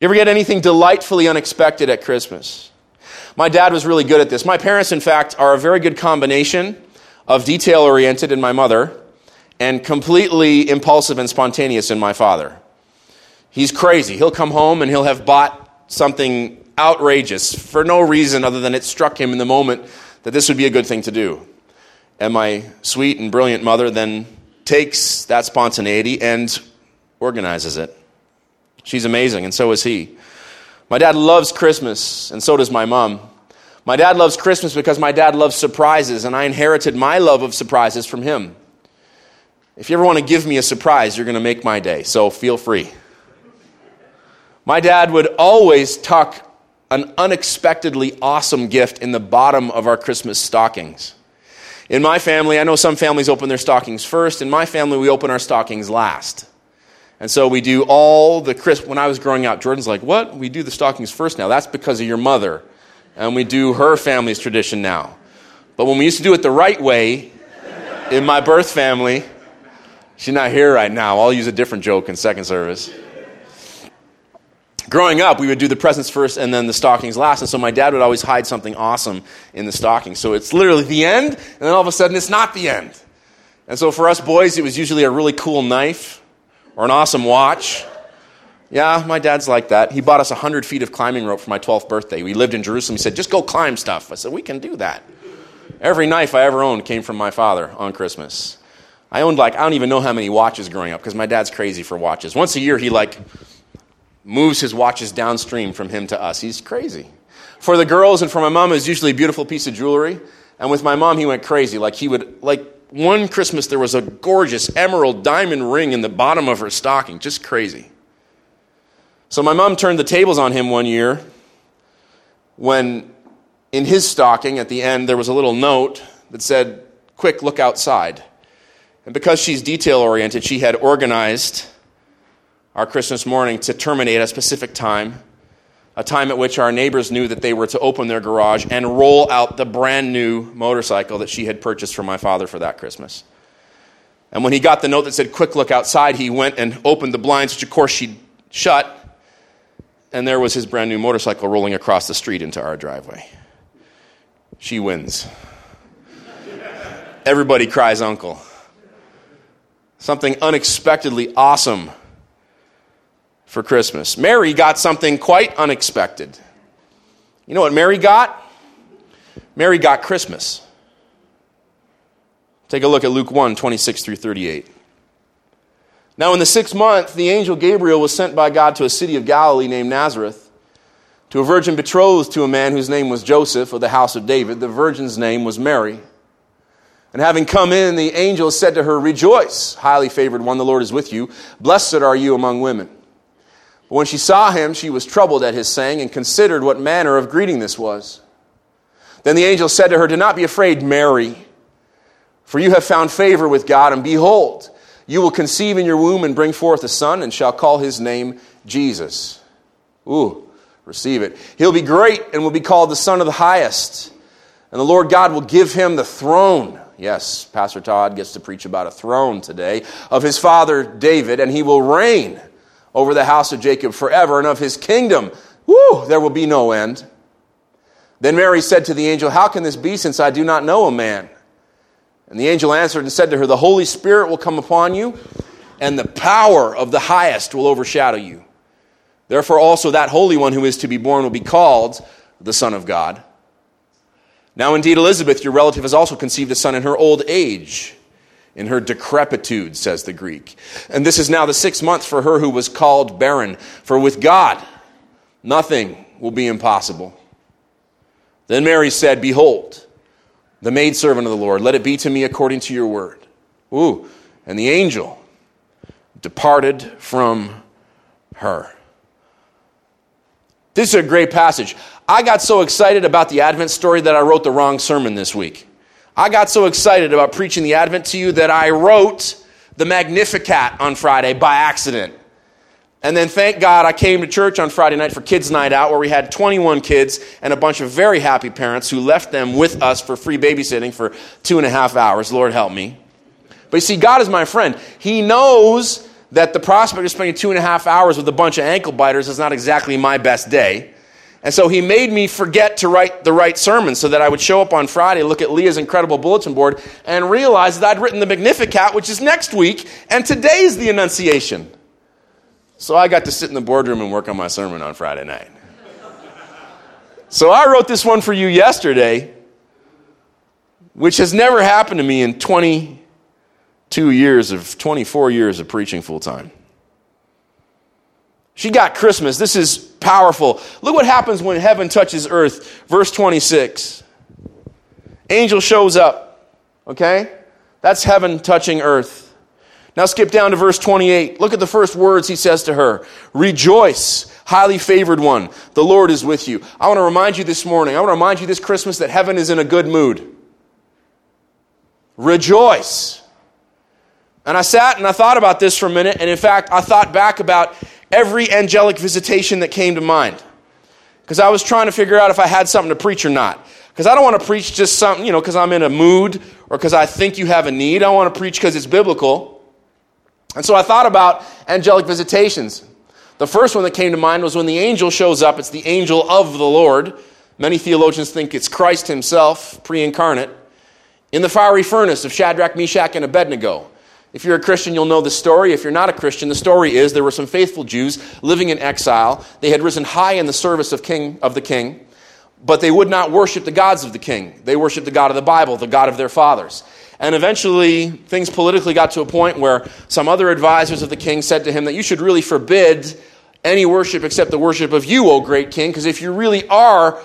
You ever get anything delightfully unexpected at Christmas? My dad was really good at this. My parents, in fact, are a very good combination of detail oriented in my mother and completely impulsive and spontaneous in my father. He's crazy. He'll come home and he'll have bought something outrageous for no reason other than it struck him in the moment that this would be a good thing to do. And my sweet and brilliant mother then takes that spontaneity and organizes it. She's amazing, and so is he. My dad loves Christmas, and so does my mom. My dad loves Christmas because my dad loves surprises, and I inherited my love of surprises from him. If you ever want to give me a surprise, you're going to make my day, so feel free. My dad would always tuck an unexpectedly awesome gift in the bottom of our Christmas stockings. In my family, I know some families open their stockings first. In my family, we open our stockings last. And so we do all the Christmas. When I was growing up, Jordan's like, What? We do the stockings first now. That's because of your mother. And we do her family's tradition now. But when we used to do it the right way, in my birth family, she's not here right now. I'll use a different joke in second service growing up, we would do the presents first and then the stockings last. And so my dad would always hide something awesome in the stocking. So it's literally the end, and then all of a sudden it's not the end. And so for us boys, it was usually a really cool knife or an awesome watch. Yeah, my dad's like that. He bought us 100 feet of climbing rope for my 12th birthday. We lived in Jerusalem. He said, just go climb stuff. I said, we can do that. Every knife I ever owned came from my father on Christmas. I owned like, I don't even know how many watches growing up because my dad's crazy for watches. Once a year, he like moves his watches downstream from him to us. He's crazy. For the girls and for my mom, it was usually a beautiful piece of jewelry. And with my mom, he went crazy. Like he would, like one Christmas, there was a gorgeous emerald diamond ring in the bottom of her stocking. Just crazy. So my mom turned the tables on him one year when in his stocking at the end there was a little note that said, Quick, look outside. And because she's detail oriented, she had organized our Christmas morning to terminate at a specific time, a time at which our neighbors knew that they were to open their garage and roll out the brand new motorcycle that she had purchased for my father for that Christmas. And when he got the note that said, Quick look outside, he went and opened the blinds, which of course she'd shut, and there was his brand new motorcycle rolling across the street into our driveway. She wins. Everybody cries uncle. Something unexpectedly awesome for Christmas. Mary got something quite unexpected. You know what Mary got? Mary got Christmas. Take a look at Luke 1 26 through 38. Now, in the sixth month, the angel Gabriel was sent by God to a city of Galilee named Nazareth to a virgin betrothed to a man whose name was Joseph of the house of David. The virgin's name was Mary. And having come in, the angel said to her, Rejoice, highly favored one, the Lord is with you. Blessed are you among women. But when she saw him, she was troubled at his saying and considered what manner of greeting this was. Then the angel said to her, Do not be afraid, Mary, for you have found favor with God, and behold, you will conceive in your womb and bring forth a son, and shall call his name Jesus. Ooh, receive it. He'll be great and will be called the Son of the Highest. And the Lord God will give him the throne. Yes, Pastor Todd gets to preach about a throne today of his father David, and he will reign over the house of Jacob forever, and of his kingdom, whoo, there will be no end. Then Mary said to the angel, How can this be since I do not know a man? And the angel answered and said to her, The Holy Spirit will come upon you, and the power of the highest will overshadow you. Therefore, also that Holy One who is to be born will be called the Son of God. Now, indeed, Elizabeth, your relative, has also conceived a son in her old age in her decrepitude, says the Greek. And this is now the sixth month for her who was called barren. For with God, nothing will be impossible. Then Mary said, Behold, the maidservant of the Lord, let it be to me according to your word. Ooh, and the angel departed from her. This is a great passage. I got so excited about the Advent story that I wrote the wrong sermon this week. I got so excited about preaching the Advent to you that I wrote the Magnificat on Friday by accident. And then thank God I came to church on Friday night for Kids Night Out, where we had 21 kids and a bunch of very happy parents who left them with us for free babysitting for two and a half hours. Lord help me. But you see, God is my friend. He knows that the prospect of spending two and a half hours with a bunch of ankle biters is not exactly my best day. And so he made me forget to write the right sermon so that I would show up on Friday, look at Leah's incredible bulletin board, and realize that I'd written the Magnificat, which is next week, and today is the Annunciation. So I got to sit in the boardroom and work on my sermon on Friday night. so I wrote this one for you yesterday, which has never happened to me in 22 years of 24 years of preaching full time. She got Christmas. This is powerful. Look what happens when heaven touches earth. Verse 26. Angel shows up. Okay? That's heaven touching earth. Now skip down to verse 28. Look at the first words he says to her Rejoice, highly favored one. The Lord is with you. I want to remind you this morning, I want to remind you this Christmas that heaven is in a good mood. Rejoice. And I sat and I thought about this for a minute, and in fact, I thought back about every angelic visitation that came to mind. Because I was trying to figure out if I had something to preach or not. Because I don't want to preach just something, you know, because I'm in a mood or because I think you have a need. I want to preach because it's biblical. And so I thought about angelic visitations. The first one that came to mind was when the angel shows up. It's the angel of the Lord. Many theologians think it's Christ himself, pre incarnate, in the fiery furnace of Shadrach, Meshach, and Abednego. If you're a Christian, you'll know the story. If you're not a Christian, the story is there were some faithful Jews living in exile. They had risen high in the service of king of the king, but they would not worship the gods of the king. They worshiped the God of the Bible, the God of their fathers. And eventually, things politically got to a point where some other advisors of the king said to him that you should really forbid any worship except the worship of you, O great king, because if you really are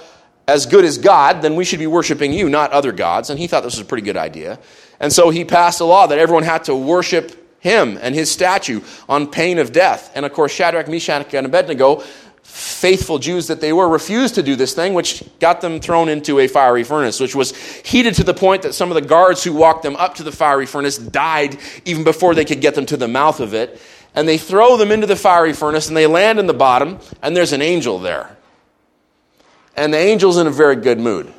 as good as God, then we should be worshiping you, not other gods. And he thought this was a pretty good idea. And so he passed a law that everyone had to worship him and his statue on pain of death. And of course, Shadrach, Meshach, and Abednego, faithful Jews that they were, refused to do this thing, which got them thrown into a fiery furnace, which was heated to the point that some of the guards who walked them up to the fiery furnace died even before they could get them to the mouth of it. And they throw them into the fiery furnace and they land in the bottom, and there's an angel there. And the angel's in a very good mood.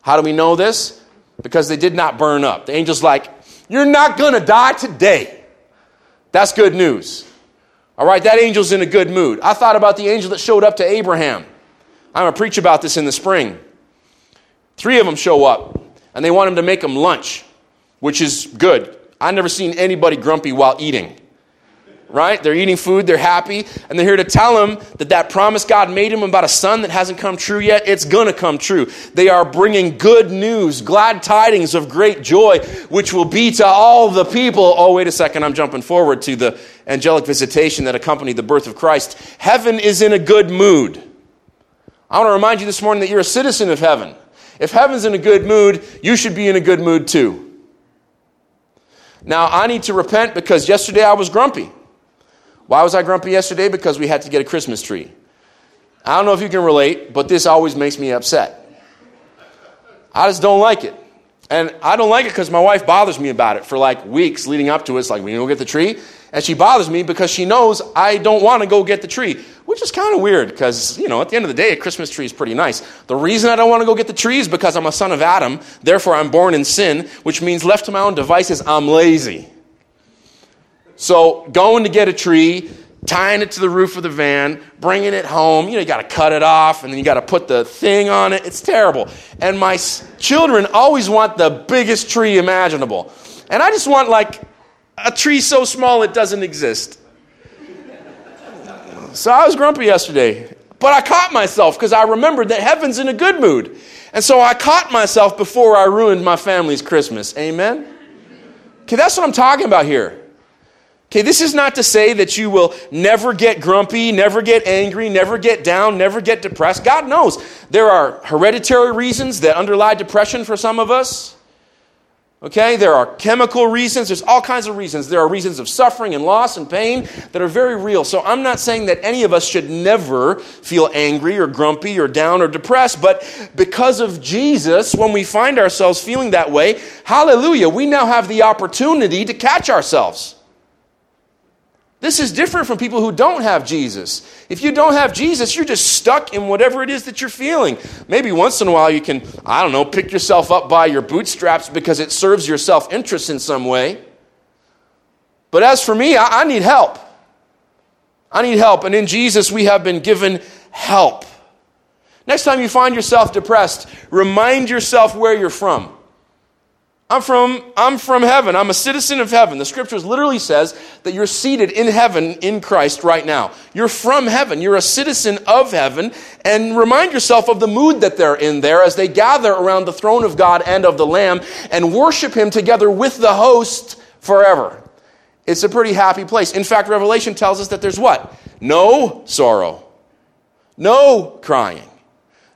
How do we know this? Because they did not burn up. The angel's like, You're not going to die today. That's good news. All right, that angel's in a good mood. I thought about the angel that showed up to Abraham. I'm going to preach about this in the spring. Three of them show up, and they want him to make them lunch, which is good. I've never seen anybody grumpy while eating right? They're eating food, they're happy, and they're here to tell him that that promise God made him about a son that hasn't come true yet, it's going to come true. They are bringing good news, glad tidings of great joy, which will be to all the people. Oh, wait a second, I'm jumping forward to the angelic visitation that accompanied the birth of Christ. Heaven is in a good mood. I want to remind you this morning that you're a citizen of heaven. If heaven's in a good mood, you should be in a good mood too. Now, I need to repent because yesterday I was grumpy. Why was I grumpy yesterday? Because we had to get a Christmas tree. I don't know if you can relate, but this always makes me upset. I just don't like it. And I don't like it because my wife bothers me about it for like weeks leading up to it. It's like, we go get the tree. And she bothers me because she knows I don't want to go get the tree, which is kind of weird because, you know, at the end of the day, a Christmas tree is pretty nice. The reason I don't want to go get the tree is because I'm a son of Adam. Therefore, I'm born in sin, which means left to my own devices, I'm lazy. So going to get a tree, tying it to the roof of the van, bringing it home, you know, you got to cut it off and then you got to put the thing on it. It's terrible. And my children always want the biggest tree imaginable. And I just want like a tree so small it doesn't exist. So I was grumpy yesterday, but I caught myself because I remembered that heaven's in a good mood. And so I caught myself before I ruined my family's Christmas. Amen? Okay, that's what I'm talking about here. Okay, this is not to say that you will never get grumpy, never get angry, never get down, never get depressed. God knows there are hereditary reasons that underlie depression for some of us. Okay, there are chemical reasons, there's all kinds of reasons. There are reasons of suffering and loss and pain that are very real. So I'm not saying that any of us should never feel angry or grumpy or down or depressed, but because of Jesus, when we find ourselves feeling that way, hallelujah, we now have the opportunity to catch ourselves. This is different from people who don't have Jesus. If you don't have Jesus, you're just stuck in whatever it is that you're feeling. Maybe once in a while you can, I don't know, pick yourself up by your bootstraps because it serves your self interest in some way. But as for me, I, I need help. I need help. And in Jesus, we have been given help. Next time you find yourself depressed, remind yourself where you're from. I'm from, I'm from heaven. I'm a citizen of heaven. The scriptures literally says that you're seated in heaven in Christ right now. You're from heaven. You're a citizen of heaven. And remind yourself of the mood that they're in there as they gather around the throne of God and of the Lamb and worship Him together with the host forever. It's a pretty happy place. In fact, Revelation tells us that there's what? No sorrow, no crying,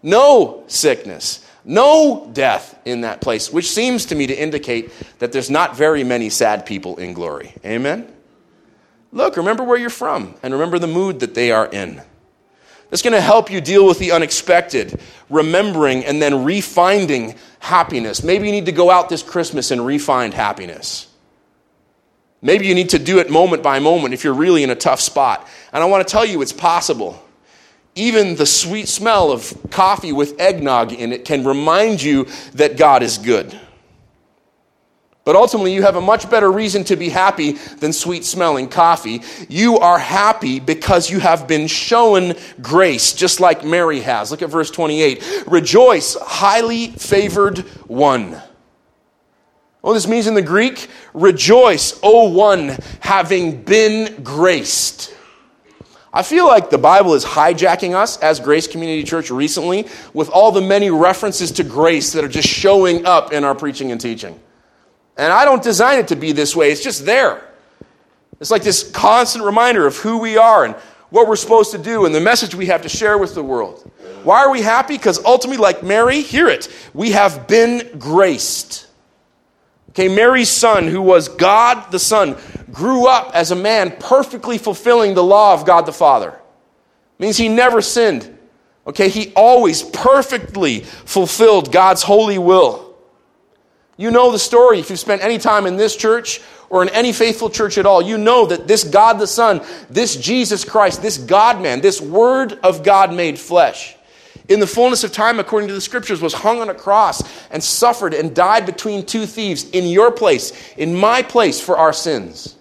no sickness no death in that place, which seems to me to indicate that there's not very many sad people in glory. Amen? Look, remember where you're from and remember the mood that they are in. That's going to help you deal with the unexpected, remembering and then refinding happiness. Maybe you need to go out this Christmas and refind happiness. Maybe you need to do it moment by moment if you're really in a tough spot. And I want to tell you it's possible even the sweet smell of coffee with eggnog in it can remind you that God is good. But ultimately, you have a much better reason to be happy than sweet smelling coffee. You are happy because you have been shown grace, just like Mary has. Look at verse 28. Rejoice, highly favored one. What this means in the Greek? Rejoice, O one, having been graced. I feel like the Bible is hijacking us as Grace Community Church recently with all the many references to grace that are just showing up in our preaching and teaching. And I don't design it to be this way, it's just there. It's like this constant reminder of who we are and what we're supposed to do and the message we have to share with the world. Why are we happy? Because ultimately, like Mary, hear it, we have been graced. Okay, Mary's son, who was God the Son, grew up as a man perfectly fulfilling the law of God the Father. It means he never sinned. Okay, he always perfectly fulfilled God's holy will. You know the story if you've spent any time in this church or in any faithful church at all. You know that this God the Son, this Jesus Christ, this God man, this Word of God made flesh, in the fullness of time, according to the scriptures, was hung on a cross and suffered and died between two thieves in your place, in my place for our sins.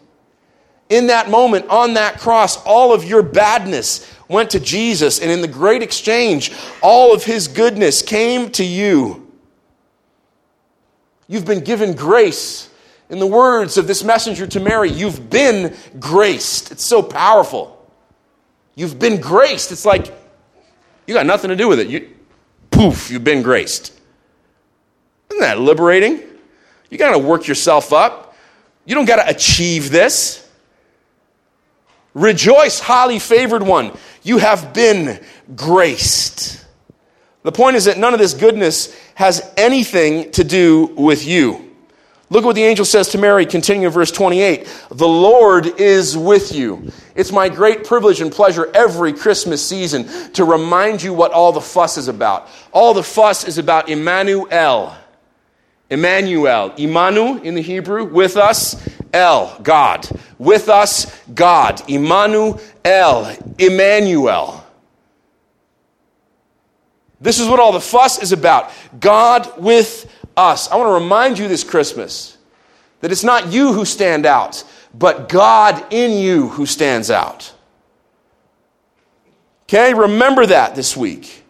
In that moment, on that cross, all of your badness went to Jesus, and in the great exchange, all of his goodness came to you. You've been given grace. In the words of this messenger to Mary, you've been graced. It's so powerful. You've been graced. It's like you got nothing to do with it. You, poof, you've been graced. Isn't that liberating? You got to work yourself up. You don't got to achieve this. Rejoice, highly favored one. You have been graced. The point is that none of this goodness has anything to do with you. Look at what the angel says to Mary, continuing in verse 28. The Lord is with you. It's my great privilege and pleasure every Christmas season to remind you what all the fuss is about. All the fuss is about Emmanuel. Emmanuel. Imanu in the Hebrew, with us, El, God. With us, God. Immanuel, Emmanuel. This is what all the fuss is about. God with us. I want to remind you this Christmas that it's not you who stand out, but God in you who stands out. Okay, remember that this week.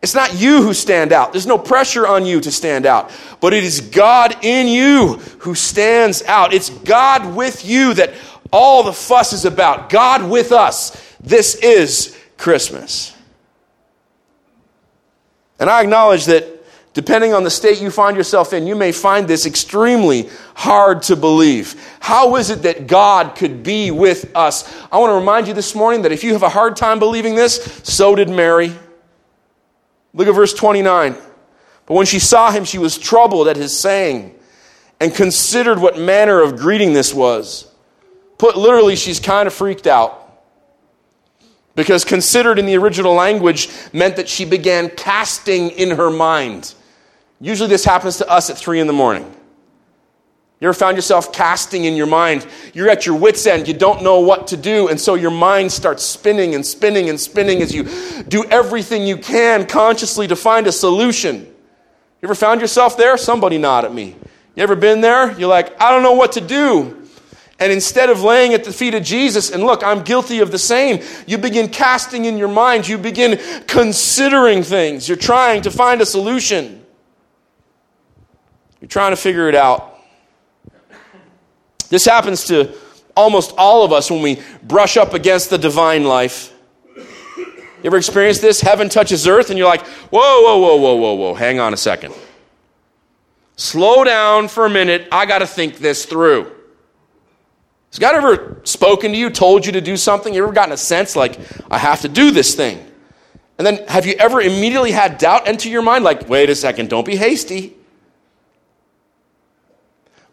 It's not you who stand out. There's no pressure on you to stand out, but it is God in you who stands out. It's God with you that all the fuss is about. God with us. This is Christmas. And I acknowledge that Depending on the state you find yourself in, you may find this extremely hard to believe. How is it that God could be with us? I want to remind you this morning that if you have a hard time believing this, so did Mary. Look at verse 29. But when she saw him, she was troubled at his saying and considered what manner of greeting this was. Put literally, she's kind of freaked out. Because considered in the original language meant that she began casting in her mind. Usually, this happens to us at three in the morning. You ever found yourself casting in your mind? You're at your wits' end. You don't know what to do. And so your mind starts spinning and spinning and spinning as you do everything you can consciously to find a solution. You ever found yourself there? Somebody nod at me. You ever been there? You're like, I don't know what to do. And instead of laying at the feet of Jesus and look, I'm guilty of the same, you begin casting in your mind, you begin considering things. You're trying to find a solution. You're trying to figure it out. This happens to almost all of us when we brush up against the divine life. You ever experienced this? Heaven touches earth, and you're like, whoa, whoa, whoa, whoa, whoa, whoa, hang on a second. Slow down for a minute. I got to think this through. Has God ever spoken to you, told you to do something? You ever gotten a sense like, I have to do this thing? And then have you ever immediately had doubt enter your mind? Like, wait a second, don't be hasty.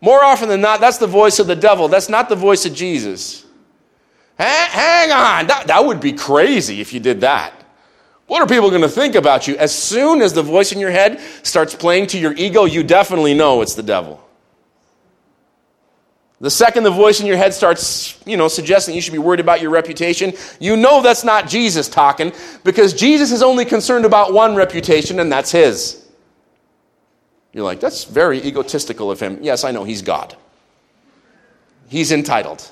More often than not, that's the voice of the devil. That's not the voice of Jesus. Hang on, that, that would be crazy if you did that. What are people going to think about you? As soon as the voice in your head starts playing to your ego, you definitely know it's the devil. The second the voice in your head starts, you know, suggesting you should be worried about your reputation, you know that's not Jesus talking because Jesus is only concerned about one reputation and that's his. You're like, that's very egotistical of him. Yes, I know he's God. He's entitled.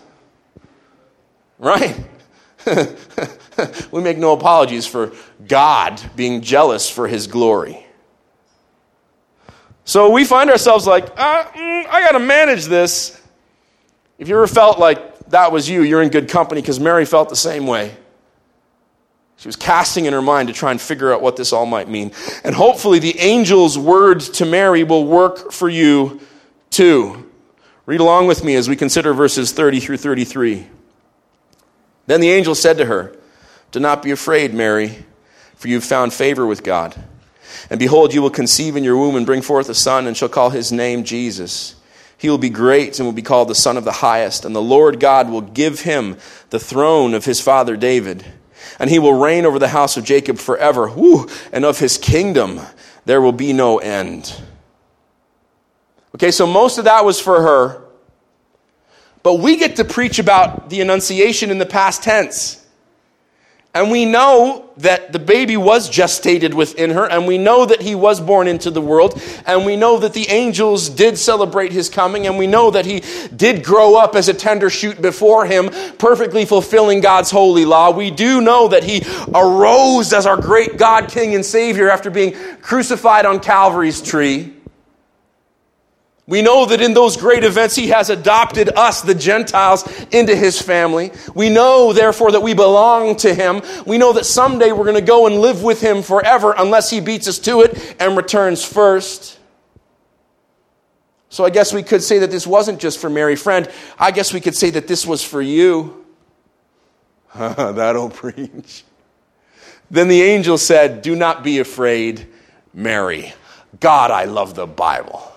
Right? we make no apologies for God being jealous for his glory. So we find ourselves like, uh, mm, I got to manage this. If you ever felt like that was you, you're in good company because Mary felt the same way. She was casting in her mind to try and figure out what this all might mean. And hopefully, the angel's words to Mary will work for you too. Read along with me as we consider verses 30 through 33. Then the angel said to her, Do not be afraid, Mary, for you've found favor with God. And behold, you will conceive in your womb and bring forth a son, and shall call his name Jesus. He will be great and will be called the Son of the Highest, and the Lord God will give him the throne of his father David. And he will reign over the house of Jacob forever, Woo! and of his kingdom there will be no end. Okay, so most of that was for her. But we get to preach about the Annunciation in the past tense. And we know that the baby was gestated within her, and we know that he was born into the world, and we know that the angels did celebrate his coming, and we know that he did grow up as a tender shoot before him, perfectly fulfilling God's holy law. We do know that he arose as our great God, King, and Savior after being crucified on Calvary's tree. We know that in those great events, He has adopted us, the Gentiles, into His family. We know, therefore, that we belong to Him. We know that someday we're going to go and live with Him forever unless He beats us to it and returns first. So I guess we could say that this wasn't just for Mary Friend. I guess we could say that this was for you. That'll preach. Then the angel said, Do not be afraid, Mary. God, I love the Bible.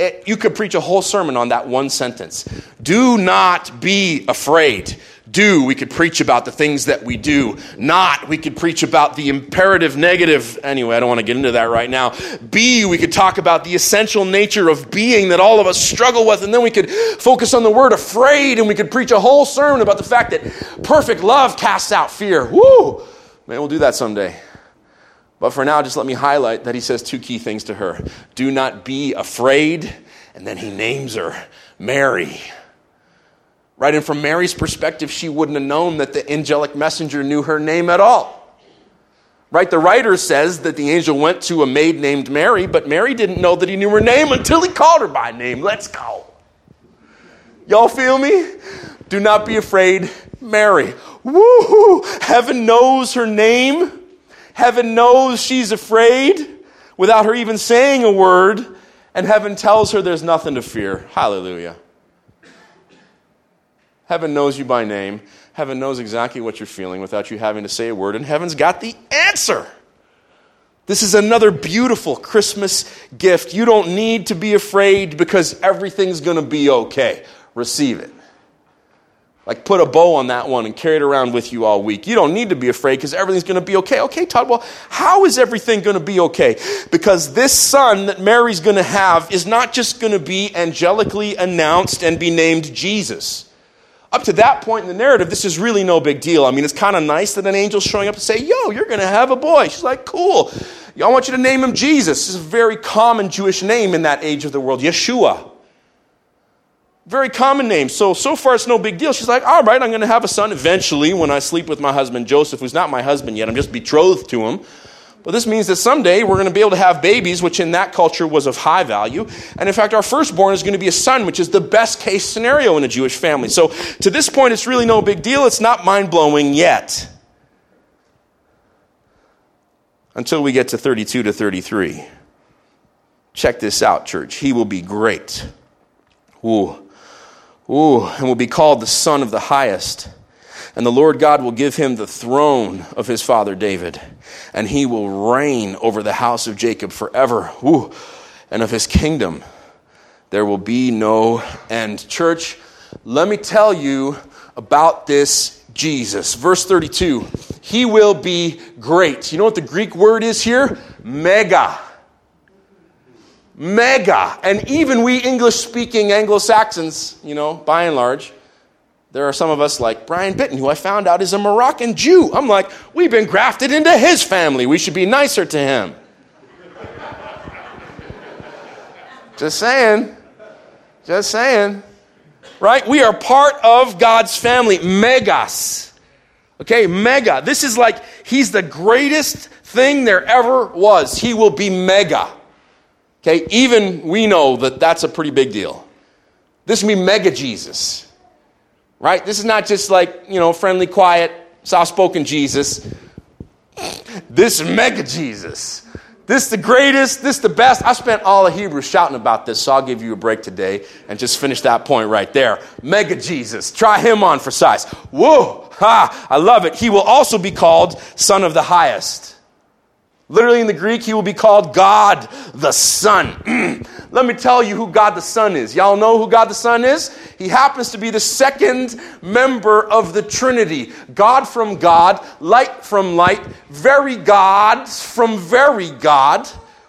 It, you could preach a whole sermon on that one sentence. Do not be afraid. Do, we could preach about the things that we do. Not, we could preach about the imperative negative. Anyway, I don't want to get into that right now. Be, we could talk about the essential nature of being that all of us struggle with. And then we could focus on the word afraid and we could preach a whole sermon about the fact that perfect love casts out fear. Woo! Man, we'll do that someday. But for now, just let me highlight that he says two key things to her do not be afraid, and then he names her Mary. Right? And from Mary's perspective, she wouldn't have known that the angelic messenger knew her name at all. Right? The writer says that the angel went to a maid named Mary, but Mary didn't know that he knew her name until he called her by name. Let's go. Y'all feel me? Do not be afraid, Mary. Woo! Hoo. Heaven knows her name. Heaven knows she's afraid without her even saying a word, and heaven tells her there's nothing to fear. Hallelujah. Heaven knows you by name. Heaven knows exactly what you're feeling without you having to say a word, and heaven's got the answer. This is another beautiful Christmas gift. You don't need to be afraid because everything's going to be okay. Receive it. Like, put a bow on that one and carry it around with you all week. You don't need to be afraid because everything's going to be okay. Okay, Todd, well, how is everything going to be okay? Because this son that Mary's going to have is not just going to be angelically announced and be named Jesus. Up to that point in the narrative, this is really no big deal. I mean, it's kind of nice that an angel's showing up to say, Yo, you're going to have a boy. She's like, Cool. I want you to name him Jesus. It's a very common Jewish name in that age of the world, Yeshua. Very common name. So, so far it's no big deal. She's like, all right, I'm going to have a son eventually when I sleep with my husband Joseph, who's not my husband yet. I'm just betrothed to him. But this means that someday we're going to be able to have babies, which in that culture was of high value. And in fact, our firstborn is going to be a son, which is the best case scenario in a Jewish family. So to this point, it's really no big deal. It's not mind blowing yet. Until we get to 32 to 33. Check this out, church. He will be great. Ooh. Ooh. And will be called the Son of the Highest. And the Lord God will give him the throne of his father David, and he will reign over the house of Jacob forever. Ooh. And of his kingdom there will be no end. Church, let me tell you about this Jesus. Verse 32 He will be great. You know what the Greek word is here? Mega. Mega. And even we English speaking Anglo Saxons, you know, by and large, there are some of us like Brian Bitten, who I found out is a Moroccan Jew. I'm like, we've been grafted into his family. We should be nicer to him. Just saying. Just saying. Right? We are part of God's family. Megas. Okay, mega. This is like he's the greatest thing there ever was. He will be mega. Okay, even we know that that's a pretty big deal. This will be mega Jesus right? This is not just like, you know, friendly, quiet, soft spoken Jesus. This is mega Jesus. This the greatest, this the best. I spent all of Hebrew shouting about this, so I'll give you a break today and just finish that point right there. Mega Jesus. Try him on for size. Whoa! Ha! I love it. He will also be called Son of the Highest. Literally in the Greek, he will be called God the Son. Let me tell you who God the Son is. Y'all know who God the Son is? He happens to be the second member of the Trinity. God from God, light from light, very God from very God.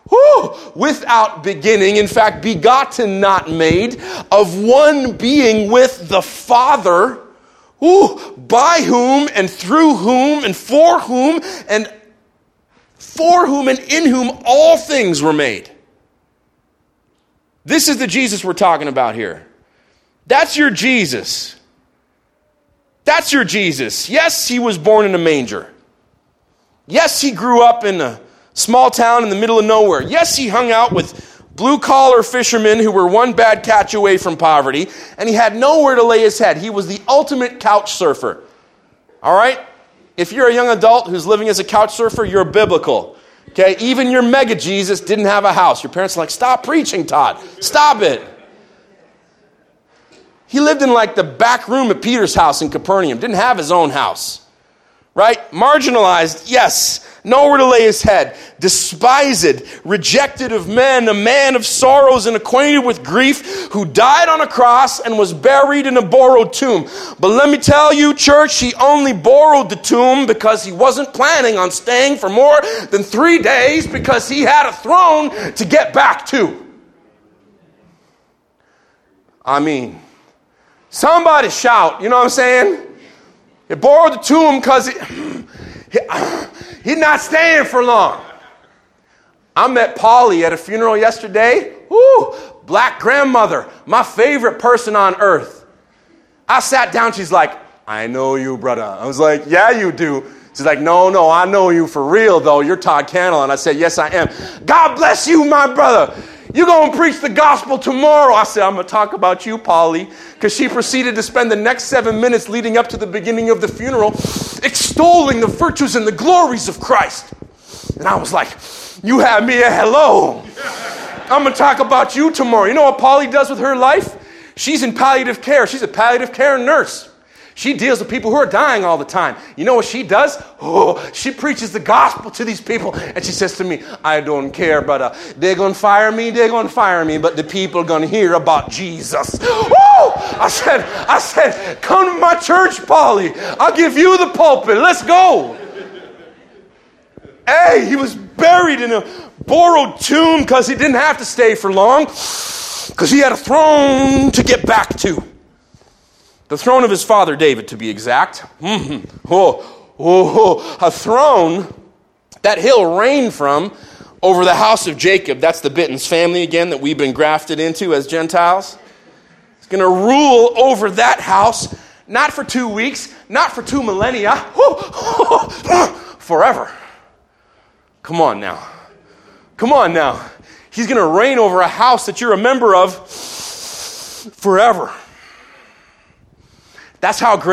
Whew, without beginning, in fact, begotten, not made, of one being with the Father, by whom and through whom and for whom and for whom and in whom all things were made. This is the Jesus we're talking about here. That's your Jesus. That's your Jesus. Yes, he was born in a manger. Yes, he grew up in a small town in the middle of nowhere. Yes, he hung out with blue collar fishermen who were one bad catch away from poverty, and he had nowhere to lay his head. He was the ultimate couch surfer. All right? If you're a young adult who's living as a couch surfer, you're biblical. Okay, even your mega Jesus didn't have a house. Your parents are like, stop preaching, Todd. Stop it. He lived in like the back room at Peter's house in Capernaum, didn't have his own house. Right? Marginalized, yes nowhere to lay his head, despised, rejected of men, a man of sorrows and acquainted with grief, who died on a cross and was buried in a borrowed tomb. But let me tell you, church, he only borrowed the tomb because he wasn't planning on staying for more than three days because he had a throne to get back to. I mean, somebody shout, you know what I'm saying? He borrowed the tomb because He's not staying for long. I met Polly at a funeral yesterday. Woo, black grandmother, my favorite person on earth. I sat down, she's like, I know you, brother. I was like, Yeah, you do. She's like, No, no, I know you for real, though. You're Todd Cannell. And I said, Yes, I am. God bless you, my brother. You're going to preach the gospel tomorrow. I said, I'm going to talk about you, Polly. Because she proceeded to spend the next seven minutes leading up to the beginning of the funeral extolling the virtues and the glories of Christ. And I was like, You have me a hello. I'm going to talk about you tomorrow. You know what Polly does with her life? She's in palliative care, she's a palliative care nurse. She deals with people who are dying all the time. You know what she does? Oh, she preaches the gospel to these people. And she says to me, I don't care, brother. They're going to fire me, they're going to fire me, but the people are going to hear about Jesus. Oh, I said, I said, come to my church, Polly. I'll give you the pulpit. Let's go. Hey, he was buried in a borrowed tomb because he didn't have to stay for long because he had a throne to get back to. The throne of his father David, to be exact. Mm-hmm. Oh, oh, oh, a throne that he'll reign from over the house of Jacob. That's the Bittens family again that we've been grafted into as Gentiles. He's going to rule over that house, not for two weeks, not for two millennia, forever. Come on now. Come on now. He's going to reign over a house that you're a member of forever. That's how great.